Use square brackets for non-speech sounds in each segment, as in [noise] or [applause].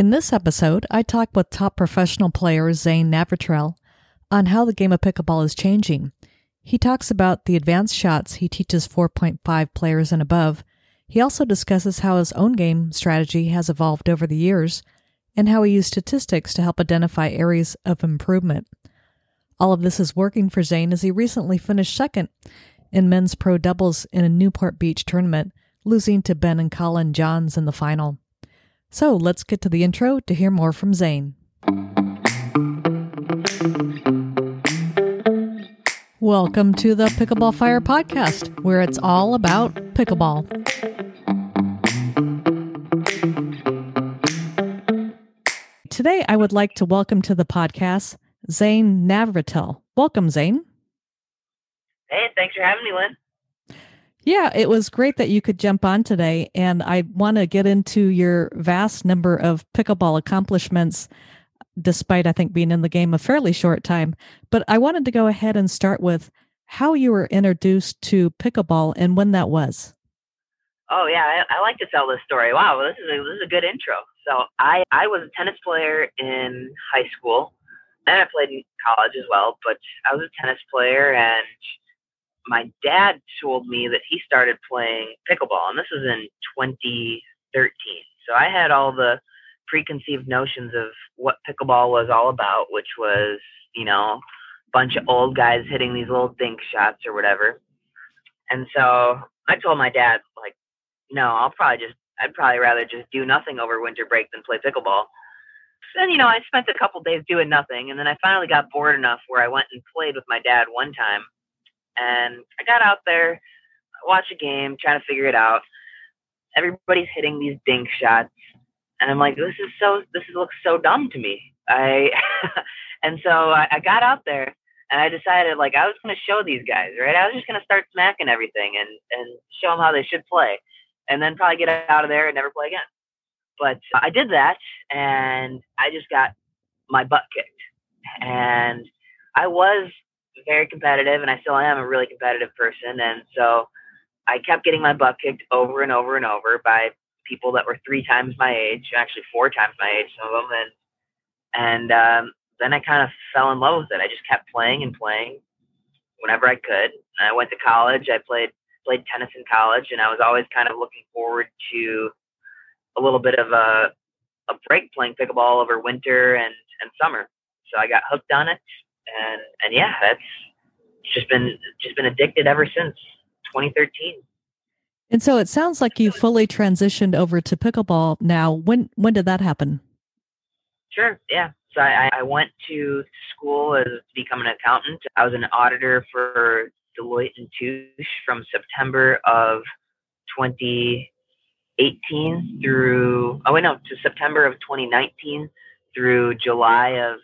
In this episode, I talk with top professional player Zane Navratil on how the game of pickleball is changing. He talks about the advanced shots he teaches 4.5 players and above. He also discusses how his own game strategy has evolved over the years and how he used statistics to help identify areas of improvement. All of this is working for Zane as he recently finished second in men's pro doubles in a Newport Beach tournament, losing to Ben and Collin Johns in the final. So let's get to the intro to hear more from Zane. Welcome to the Pickleball Fire podcast, where it's all about pickleball. Today, I would like to welcome to the podcast Zane Navratil. Welcome, Zane. Hey, thanks for having me, Lynn. Yeah, it was great that you could jump on today. And I want to get into your vast number of pickleball accomplishments, despite, I think, being in the game a fairly short time. But I wanted to go ahead and start with how you were introduced to pickleball and when that was. Oh, yeah, I, I like to tell this story. Wow, this is, a, this is a good intro. So I, I was a tennis player in high school, and I played in college as well, but I was a tennis player and my dad told me that he started playing pickleball, and this was in 2013. So I had all the preconceived notions of what pickleball was all about, which was, you know, a bunch of old guys hitting these little dink shots or whatever. And so I told my dad, like, no, I'll probably just, I'd probably rather just do nothing over winter break than play pickleball. And, you know, I spent a couple days doing nothing. And then I finally got bored enough where I went and played with my dad one time and I got out there, watch a game, trying to figure it out. Everybody's hitting these dink shots, and I'm like, this is so, this looks so dumb to me. I, [laughs] and so I, I got out there, and I decided like I was going to show these guys, right? I was just going to start smacking everything and and show them how they should play, and then probably get out of there and never play again. But I did that, and I just got my butt kicked, and I was very competitive, and I still am a really competitive person. And so I kept getting my butt kicked over and over and over by people that were three times my age, actually four times my age, some of them. And and um, then I kind of fell in love with it. I just kept playing and playing whenever I could. I went to college. I played played tennis in college, and I was always kind of looking forward to a little bit of a a break playing pickleball over winter and and summer. So I got hooked on it, and and yeah, that's just been just been addicted ever since 2013. And so it sounds like you fully transitioned over to pickleball now. When when did that happen? Sure. Yeah. So I, I went to school as to become an accountant. I was an auditor for Deloitte and Touche from September of 2018 through oh wait no to September of 2019 through July of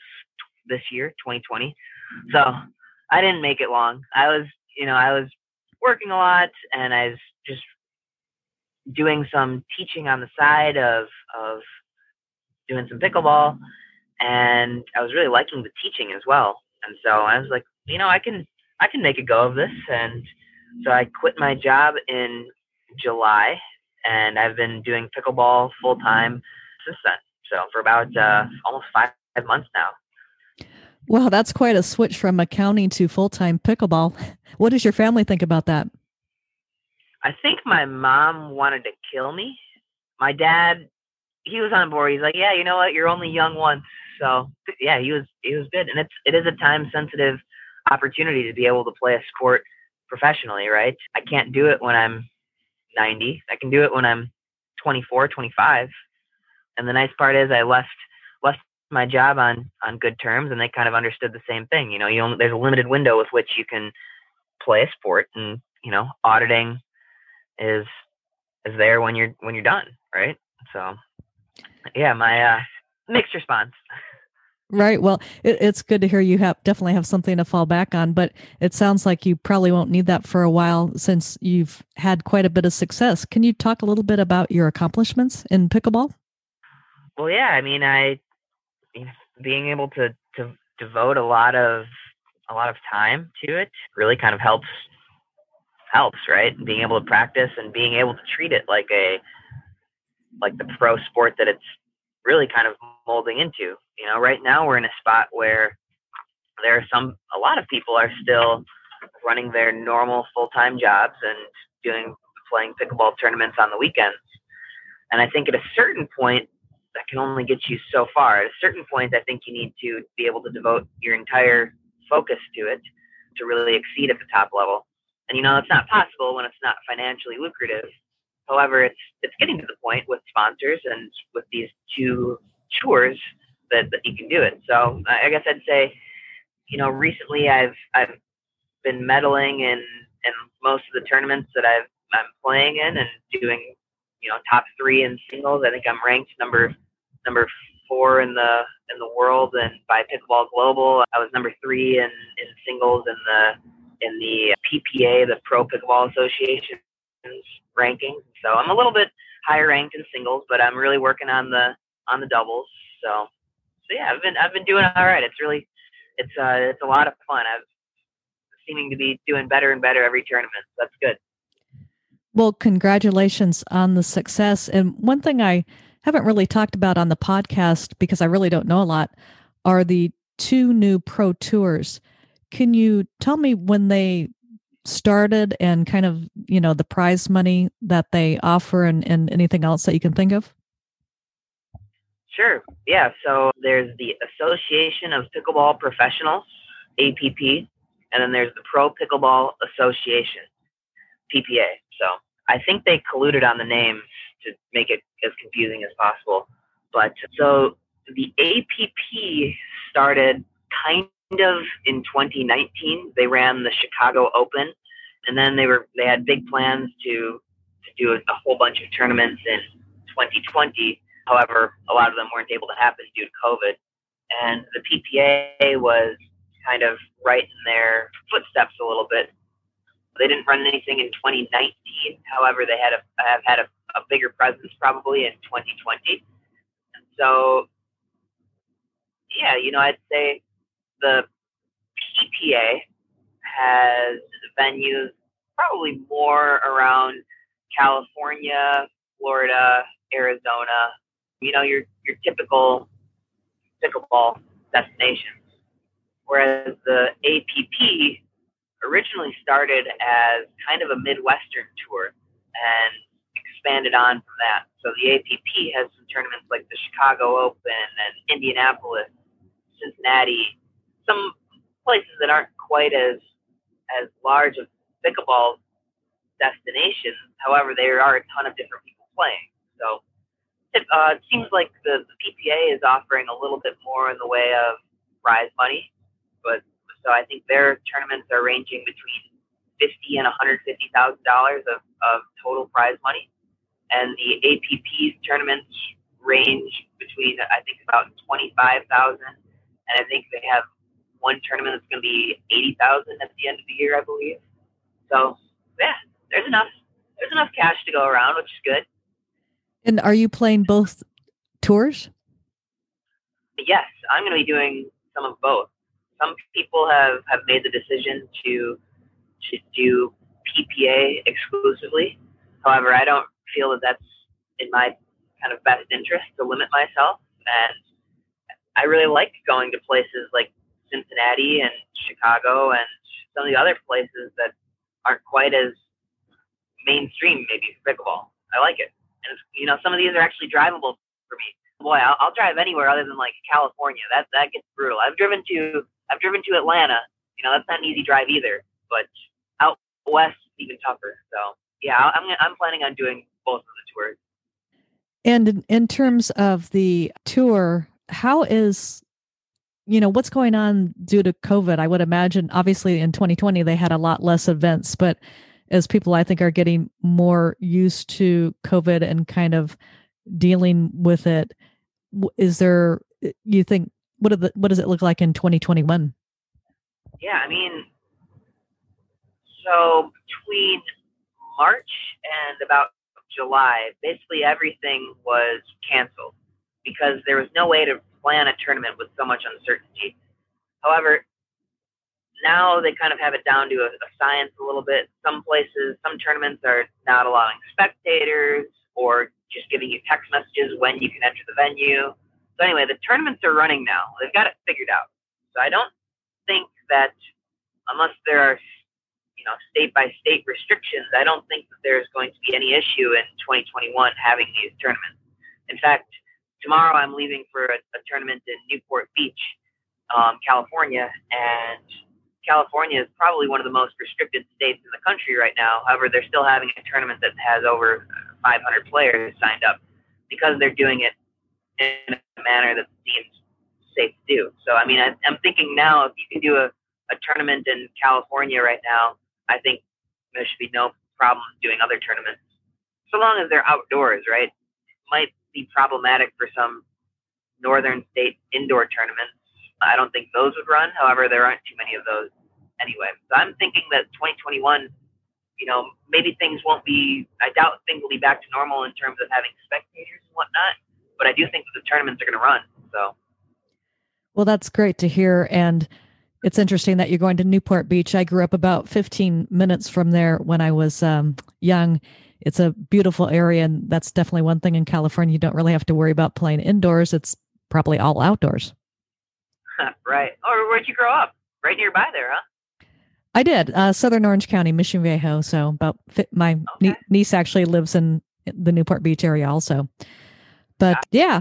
this year, 2020. So I didn't make it long. I was, you know, I was working a lot and I was just doing some teaching on the side of of doing some pickleball and I was really liking the teaching as well. And so I was like, you know, I can I can make a go of this and so I quit my job in July and I've been doing pickleball full time since then. So for about uh, almost five months now. Well, that's quite a switch from accounting to full time pickleball. What does your family think about that? I think my mom wanted to kill me. My dad, he was on board. He's like, "Yeah, you know what? You're only young once." So yeah, he was he was good, and it's it is a time sensitive opportunity to be able to play a sport professionally, right? I can't do it when I'm 90. I can do it when I'm 24, 25. And the nice part is I left left my job on on good terms, and they kind of understood the same thing. You know, you only, there's a limited window with which you can play a sport, and you know, auditing is is there when you're when you're done, right? So, yeah, my uh, mixed response. Right. Well, it, it's good to hear you have definitely have something to fall back on, but it sounds like you probably won't need that for a while since you've had quite a bit of success. Can you talk a little bit about your accomplishments in pickleball? Well, yeah. I mean, I being able to to devote a lot of a lot of time to it really kind of helps helps right being able to practice and being able to treat it like a like the pro sport that it's really kind of molding into. You know, right now we're in a spot where there are some, a lot of people are still running their normal full time jobs and doing playing pickleball tournaments on the weekends. And I think at a certain point, that can only get you so far. At a certain point, I think you need to be able to devote your entire focus to it to really exceed at the top level. And you know, it's not possible when it's not financially lucrative. However, it's it's getting to the point with sponsors and with these two tours that, that you can do it. So I guess I'd say, you know, recently I've I've been medaling in in most of the tournaments that I've I'm playing in and doing, you know, top three in singles. I think I'm ranked number number four in the in the world, and by Pickleball Global, I was number three in in singles in the in the PPA, the Pro Pickleball Association's ranking. So I'm a little bit higher ranked in singles, but I'm really working on the on the doubles. So so yeah, I've been I've been doing all right. It's really it's uh it's a lot of fun. I've seeming to be doing better and better every tournament. So that's good. Well, congratulations on the success. And one thing I haven't really talked about on the podcast because I really don't know a lot are the two new pro tours. Can you tell me when they started and kind of, you know, the prize money that they offer and, and anything else that you can think of? Sure. Yeah. So there's the Association of Pickleball Professionals, APP, and then there's the Pro Pickleball Association, PPA. So I think they colluded on the names to make it as confusing as possible. But so the APP started kind of in 2019. They ran the Chicago Open, and then they were they had big plans to to do a, a whole bunch of tournaments in 2020. However, a lot of them weren't able to happen due to COVID, and the PPA was kind of right in their footsteps a little bit they didn't run anything in 2019. However, they had a have had a, a bigger presence probably in 2020. And so, yeah, you know, I'd say the PPA has venues probably more around California, Florida, Arizona. You know, your your typical pickleball destinations. Whereas the APP originally started as kind of a Midwestern tour and expanded on from that. So the APP has some tournaments like the Chicago Open and Indianapolis, Cincinnati, some places that aren't quite as as large of pickleball destinations. However, there are a ton of different people playing. So it, uh, it seems like the, the PPA is offering a little bit more in the way of prize money, but so I think their tournaments are ranging between fifty and one hundred fifty thousand dollars of of total prize money, and the APP's tournaments range between I think about twenty five thousand, and I think they have one tournament that's going to be eighty thousand at the end of the year, I believe. So yeah, there's enough there's enough cash to go around, which is good. And are you playing both tours? Yes, I'm going to be doing some of both some people have, have made the decision to to do PPA exclusively. However, I don't feel that that's in my kind of best interest to limit myself. And I really like going to places like Cincinnati and Chicago and some of the other places that aren't quite as mainstream, maybe pickleball. I like it, and it's you know, some of these are actually drivable for me. Boy, I'll, I'll drive anywhere other than like California. That that gets brutal. I've driven to I've driven to Atlanta. You know, that's not an easy drive either. But out west, even tougher. So yeah, I'm I'm planning on doing both of the tours. And in, in terms of the tour, how is you know what's going on due to COVID? I would imagine, obviously, in 2020 they had a lot less events, but as people I think are getting more used to COVID and kind of dealing with it, is there you think what the, what does it look like in 2021? Yeah, I mean, so between March and about July, basically everything was canceled because there was no way to plan a tournament with so much uncertainty. However, now they kind of have it down to a, a science a little bit. Some places, some tournaments are not allowing spectators or just giving you text messages when you can enter the venue So anyway, the tournaments are running now. They've got it figured out. So I don't think that unless there are know state by state restrictions, I don't think that there's going to be any issue in 2021 having these tournaments. In fact, tomorrow I'm leaving for a, a tournament in Newport Beach, um, California, and California is probably one of the most restricted states in the country right now. However, they're still having a tournament that has over 500 players signed up because they're doing it in a manner that seems safe to do. So, I mean, I, I'm thinking now if you can do a, a tournament in California right now, I think there should be no problem doing other tournaments, so long as they're outdoors, right? It might be problematic for some northern state indoor tournaments. I don't think those would run. However, there aren't too many of those anyway. So I'm thinking that 2021, you know, maybe things won't be. I doubt things will be back to normal in terms of having spectators and whatnot. But I do think that the tournaments are going to run. So. Well, that's great to hear, and it's interesting that you're going to Newport Beach. I grew up about 15 minutes from there when I was um, young. It's a beautiful area, and that's definitely one thing in California. You don't really have to worry about playing indoors. It's probably all outdoors. [laughs] right. Or where'd you grow up? Right nearby there, huh? I did. Uh, Southern Orange County, Mission Viejo. So about my okay. nie- niece actually lives in the Newport Beach area also. But yeah.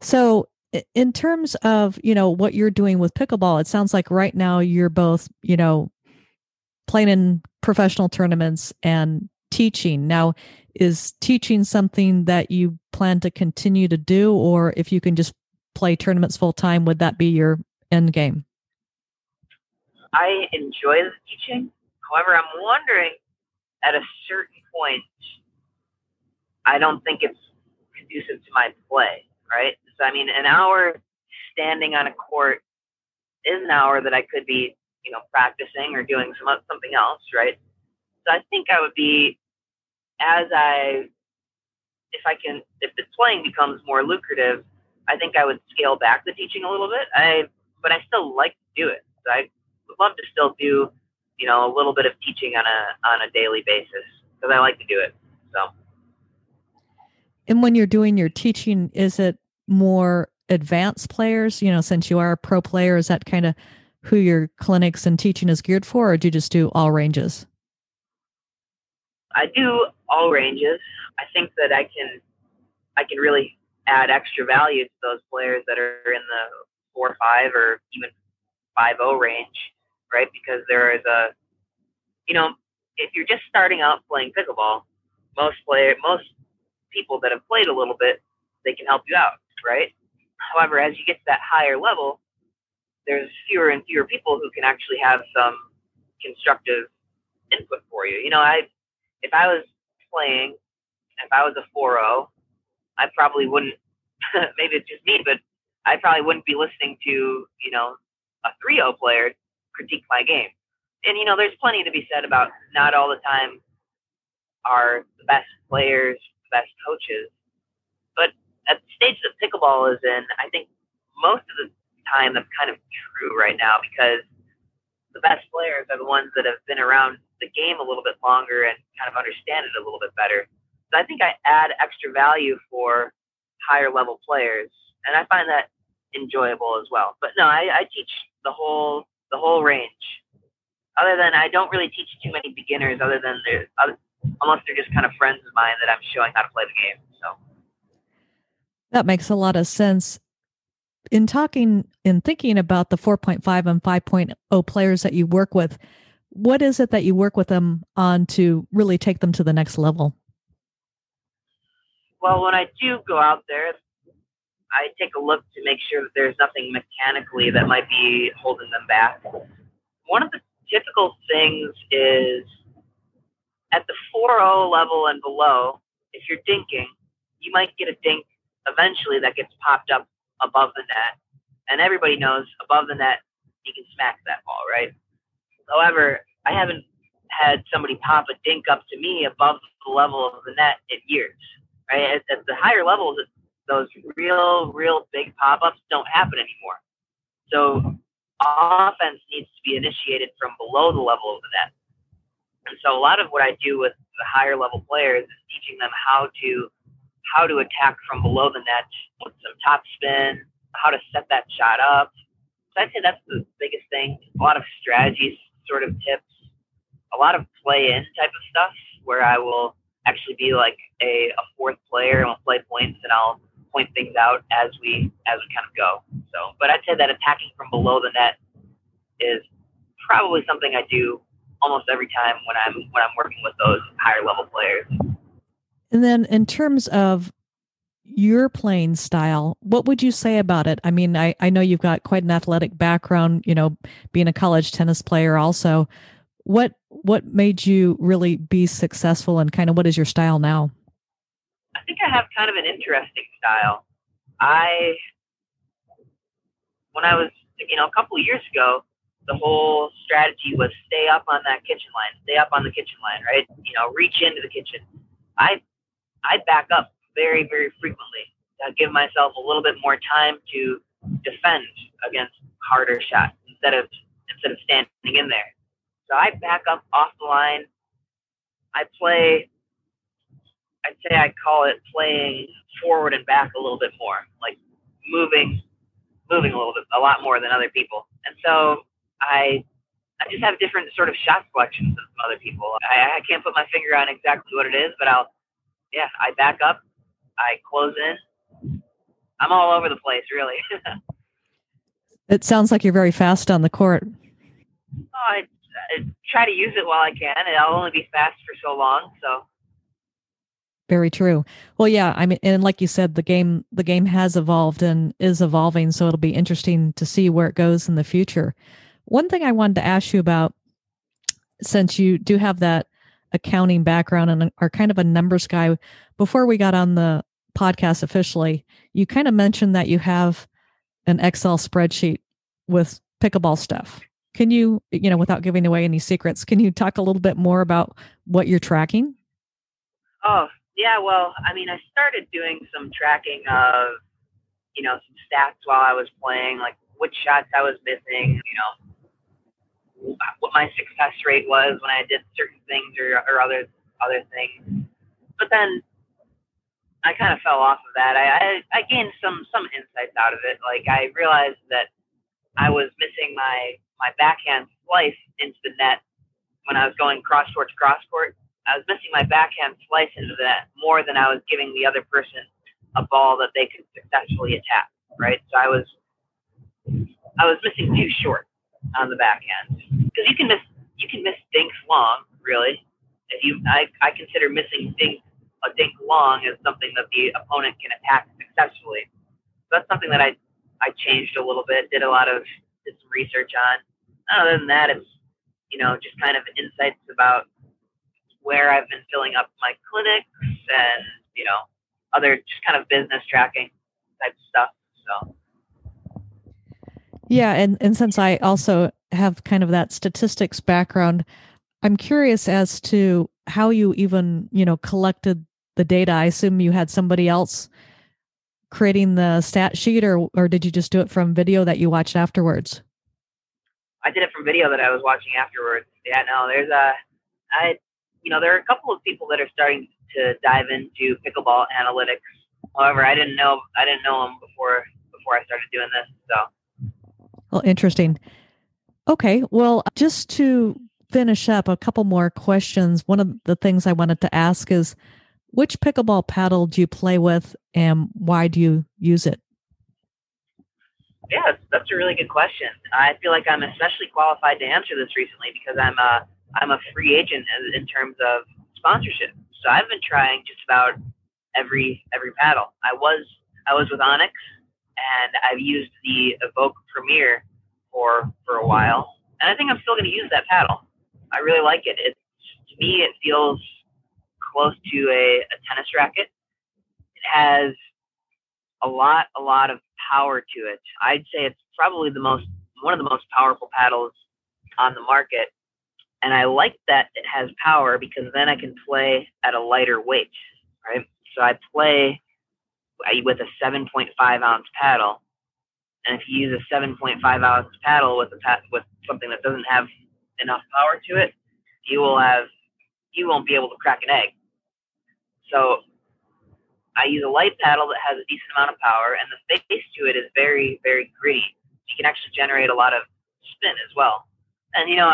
So in terms of, you know, what you're doing with pickleball, it sounds like right now you're both, you know, playing in professional tournaments and teaching. Now, is teaching something that you plan to continue to do or if you can just play tournaments full time, would that be your end game? I enjoy the teaching. However, I'm wondering at a certain point, I don't think it's conducive to my play, right? So, I mean, an hour standing on a court is an hour that I could be, you know, practicing or doing some something else, right? So I think I would be, as I, if I can, if the playing becomes more lucrative, I think I would scale back the teaching a little bit. I, but I still like to do it. So I would love to still do, you know, a little bit of teaching on a on a daily basis because I like to do it. So. And when you're doing your teaching, is it more advanced players? You know, since you are a pro player, is that kind of who your clinics and teaching is geared for, or do you just do all ranges? I do all ranges. I think that I can I can really add extra value to those players that are in the four five or even five zero oh range right? Because there is a, you know, if you're just starting out playing pickleball, most player, most people that have played a little bit, they can help you out, right? However, as you get to that higher level, there's fewer and fewer people who can actually have some constructive input for you. You know, I, if I was playing, if I was a 4-0, I probably wouldn't. [laughs] maybe it's just me, but I probably wouldn't be listening to you know a 3-0 player critique my game. And you know, there's plenty to be said about not all the time are the best players, the best coaches. At the stage that pickleball is in, I think most of the time that's kind of true right now because the best players are the ones that have been around the game a little bit longer and kind of understand it a little bit better. So I think I add extra value for higher level players, and I find that enjoyable as well. But no, I, I teach the whole the whole range. Other than I don't really teach too many beginners, other than they're unless they're just kind of friends of mine that I'm showing how to play the game. So that makes a lot of sense. In talking in thinking about the 4.5 and 5.0 players that you work with, what is it that you work with them on to really take them to the next level? Well, when I do go out there, I take a look to make sure that there's nothing mechanically that might be holding them back. One of the typical things is at the 4.0 level and below, if you're dinking, you might get a dink eventually that gets popped up above the net. And everybody knows above the net, you can smack that ball, right? However, I haven't had somebody pop a dink up to me above the level of the net in years, right? At, at the higher levels, those real, real big pop ups don't happen anymore. So offense needs to be initiated from below the level of the net. And so a lot of what I do with the higher level players is teaching them how to how to attack from below the net with some top spin, how to set that shot up. So I'd say that's the biggest thing. A lot of strategies, sort of tips, a lot of play in type of stuff where I will actually be like a, a fourth player and we'll play points and I'll point things out as we as we kind of go. So, but I'd say that attacking from below the net is probably something I do almost every time when I'm when I'm working with those higher level players. And then in terms of your playing style, what would you say about it? I mean, I, I know you've got quite an athletic background, you know, being a college tennis player also. What what made you really be successful and kind of what is your style now? I think I have kind of an interesting style. I when I was you know a couple of years ago, the whole strategy was stay up on that kitchen line, stay up on the kitchen line, right? You know, reach into the kitchen. I I back up very very frequently. I give myself a little bit more time to defend against harder shots instead of instead of standing in there. So I back up off the line. I play. I'd say I call it playing forward and back a little bit more, like moving, moving a little bit, a lot more than other people. And so I I just have different sort of shot selections than some other people. I, I can't put my finger on exactly what it is, but I'll yeah, I back up, I close in. I'm all over the place, really. [laughs] it sounds like you're very fast on the court. Oh, I, I try to use it while I can, and I'll only be fast for so long. So very true. Well, yeah, I mean, and like you said, the game the game has evolved and is evolving, so it'll be interesting to see where it goes in the future. One thing I wanted to ask you about, since you do have that accounting background and are kind of a numbers guy, before we got on the podcast officially, you kind of mentioned that you have an Excel spreadsheet with pickleball stuff. Can you, you know, without giving away any secrets, can you talk a little bit more about what you're tracking? Oh, yeah. Well, I mean, I started doing some tracking of, you know, some stats while I was playing, like which shots I was missing, you know, what my success rate was when I did certain things or, or other other things. But then I kind of fell off of that. I, I I gained some some insights out of it. Like I realized that I was missing my my backhand slice into the net when I was going cross court to cross court. I was missing my backhand slice into the net more than I was giving the other person a ball that they could successfully attack. Right. So I was I was missing too short on the back end because you can miss you can miss dinks long really. If you I, I consider missing dink a dink long as something that the opponent can attack successfully. So that's something that I I changed a little bit, did a lot of did some research on. Other than that, it's you know just kind of insights about where I've been filling up my clinics and you know other just kind of business tracking type stuff. So yeah, and and since I also have kind of that statistics background, I'm curious as to how you even, you know, collected the data. I assume you had somebody else creating the stat sheet or or did you just do it from video that you watched afterwards? I did it from video that I was watching afterwards. Yeah, no, there's a I you know, there are a couple of people that are starting to dive into pickleball analytics. However, I didn't know I didn't know them before before I started doing this. So well, interesting. Okay. Well, just to finish up, a couple more questions. One of the things I wanted to ask is which pickleball paddle do you play with and why do you use it? Yeah, that's, a really good question. I feel like I'm especially qualified to answer this recently because I'm a I'm a free agent in terms of sponsorship. So I've been trying just about every every paddle. I was I was with Onyx and I've used the Evoke Premier for for a while, and I think I'm still going to use that paddle. I really like it. It to me it feels close to a, a tennis racket. It has a lot a lot of power to it. I'd say it's probably the most one of the most powerful paddles on the market. And I like that it has power because then I can play at a lighter weight, right? So I play with a 7.5 ounce paddle. And if you use a 7.5 ounce paddle with a with something that doesn't have enough power to it, you will have you won't be able to crack an egg. So I use a light paddle that has a decent amount of power, and the face to it is very, very gritty. You can actually generate a lot of spin as well. And you know,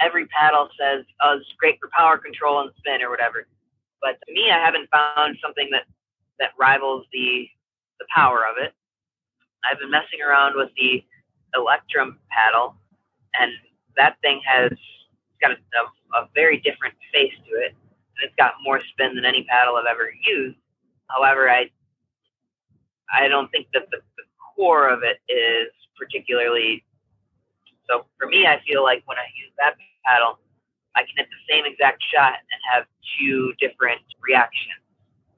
every paddle says, "Oh, it's great for power control and spin or whatever." But to me, I haven't found something that that rivals the the power of it. I've been messing around with the Electrum paddle, and that thing has got a, a, a very different face to it, and it's got more spin than any paddle I've ever used. However, I I don't think that the, the core of it is particularly. So for me, I feel like when I use that paddle, I can hit the same exact shot and have two different reactions.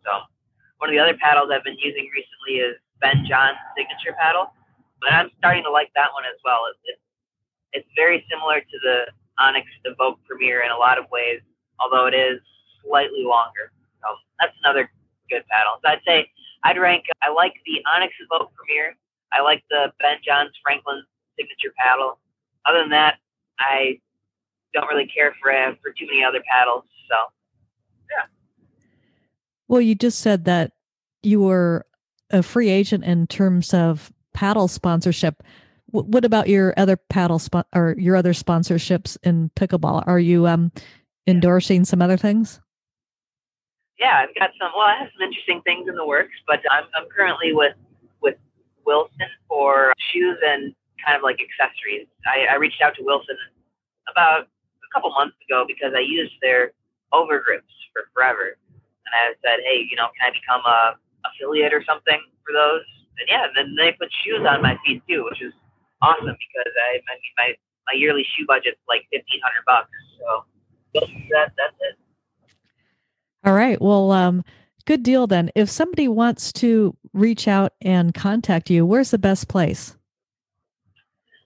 So one of the other paddles I've been using recently is Ben Johns' signature paddle, but I'm starting to like that one as well. It's it's, very similar to the Onyx Evoke Premier in a lot of ways, although it is slightly longer. So that's another good paddle. So I'd say I'd rank. I like the Onyx Evoke Premier. I like the Ben Johns Franklin signature paddle. Other than that, I don't really care for uh, for too many other paddles. So yeah. Well, you just said that you were a free agent in terms of paddle sponsorship. W- what about your other paddle spot or your other sponsorships in pickleball? Are you um, endorsing some other things? yeah, I've got some. Well, I have some interesting things in the works, but I'm I'm currently with with Wilson for shoes and kind of like accessories. I, I reached out to Wilson about a couple months ago because I used their overgrips for forever, and I said, hey, you know, can I become a affiliate or something for those? And yeah, and then they put shoes on my feet too, which is awesome because I I mean my my yearly shoe budget's like fifteen hundred bucks, so that that's it. All right. Well, um, good deal then. If somebody wants to reach out and contact you, where's the best place?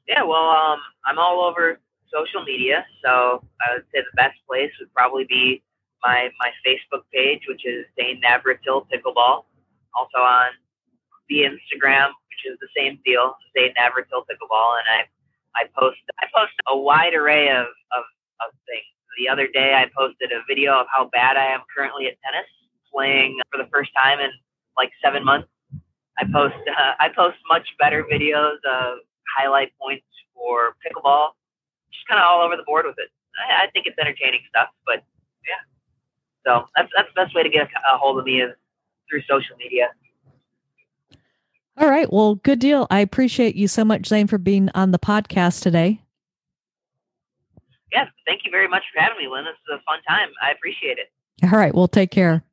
Yeah, well, um, I'm all over social media, so I would say the best place would probably be my my Facebook page, which is Zane Navratil Pickleball. Also on the Instagram, which is the same deal, Zane Navratil Pickleball, and I I post I post a wide array of, of, of things the other day I posted a video of how bad I am currently at tennis, playing for the first time in like seven months. I post uh, I post much better videos of highlight points for pickleball. Just kind of all over the board with it. I, I think it's entertaining stuff, but yeah. So that's that's the best way to get a, a hold of me is through social media. All right. Well, good deal. I appreciate you so much, Zane, for being on the podcast today yeah, thank you very much for having me, Lynn. This is a fun time. I appreciate it. All right. Well, take care.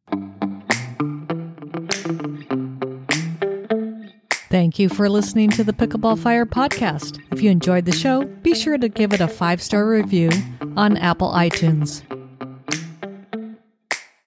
Thank you for listening to the Pickleball Fire podcast. If you enjoyed the show, be sure to give it a five star review on Apple iTunes.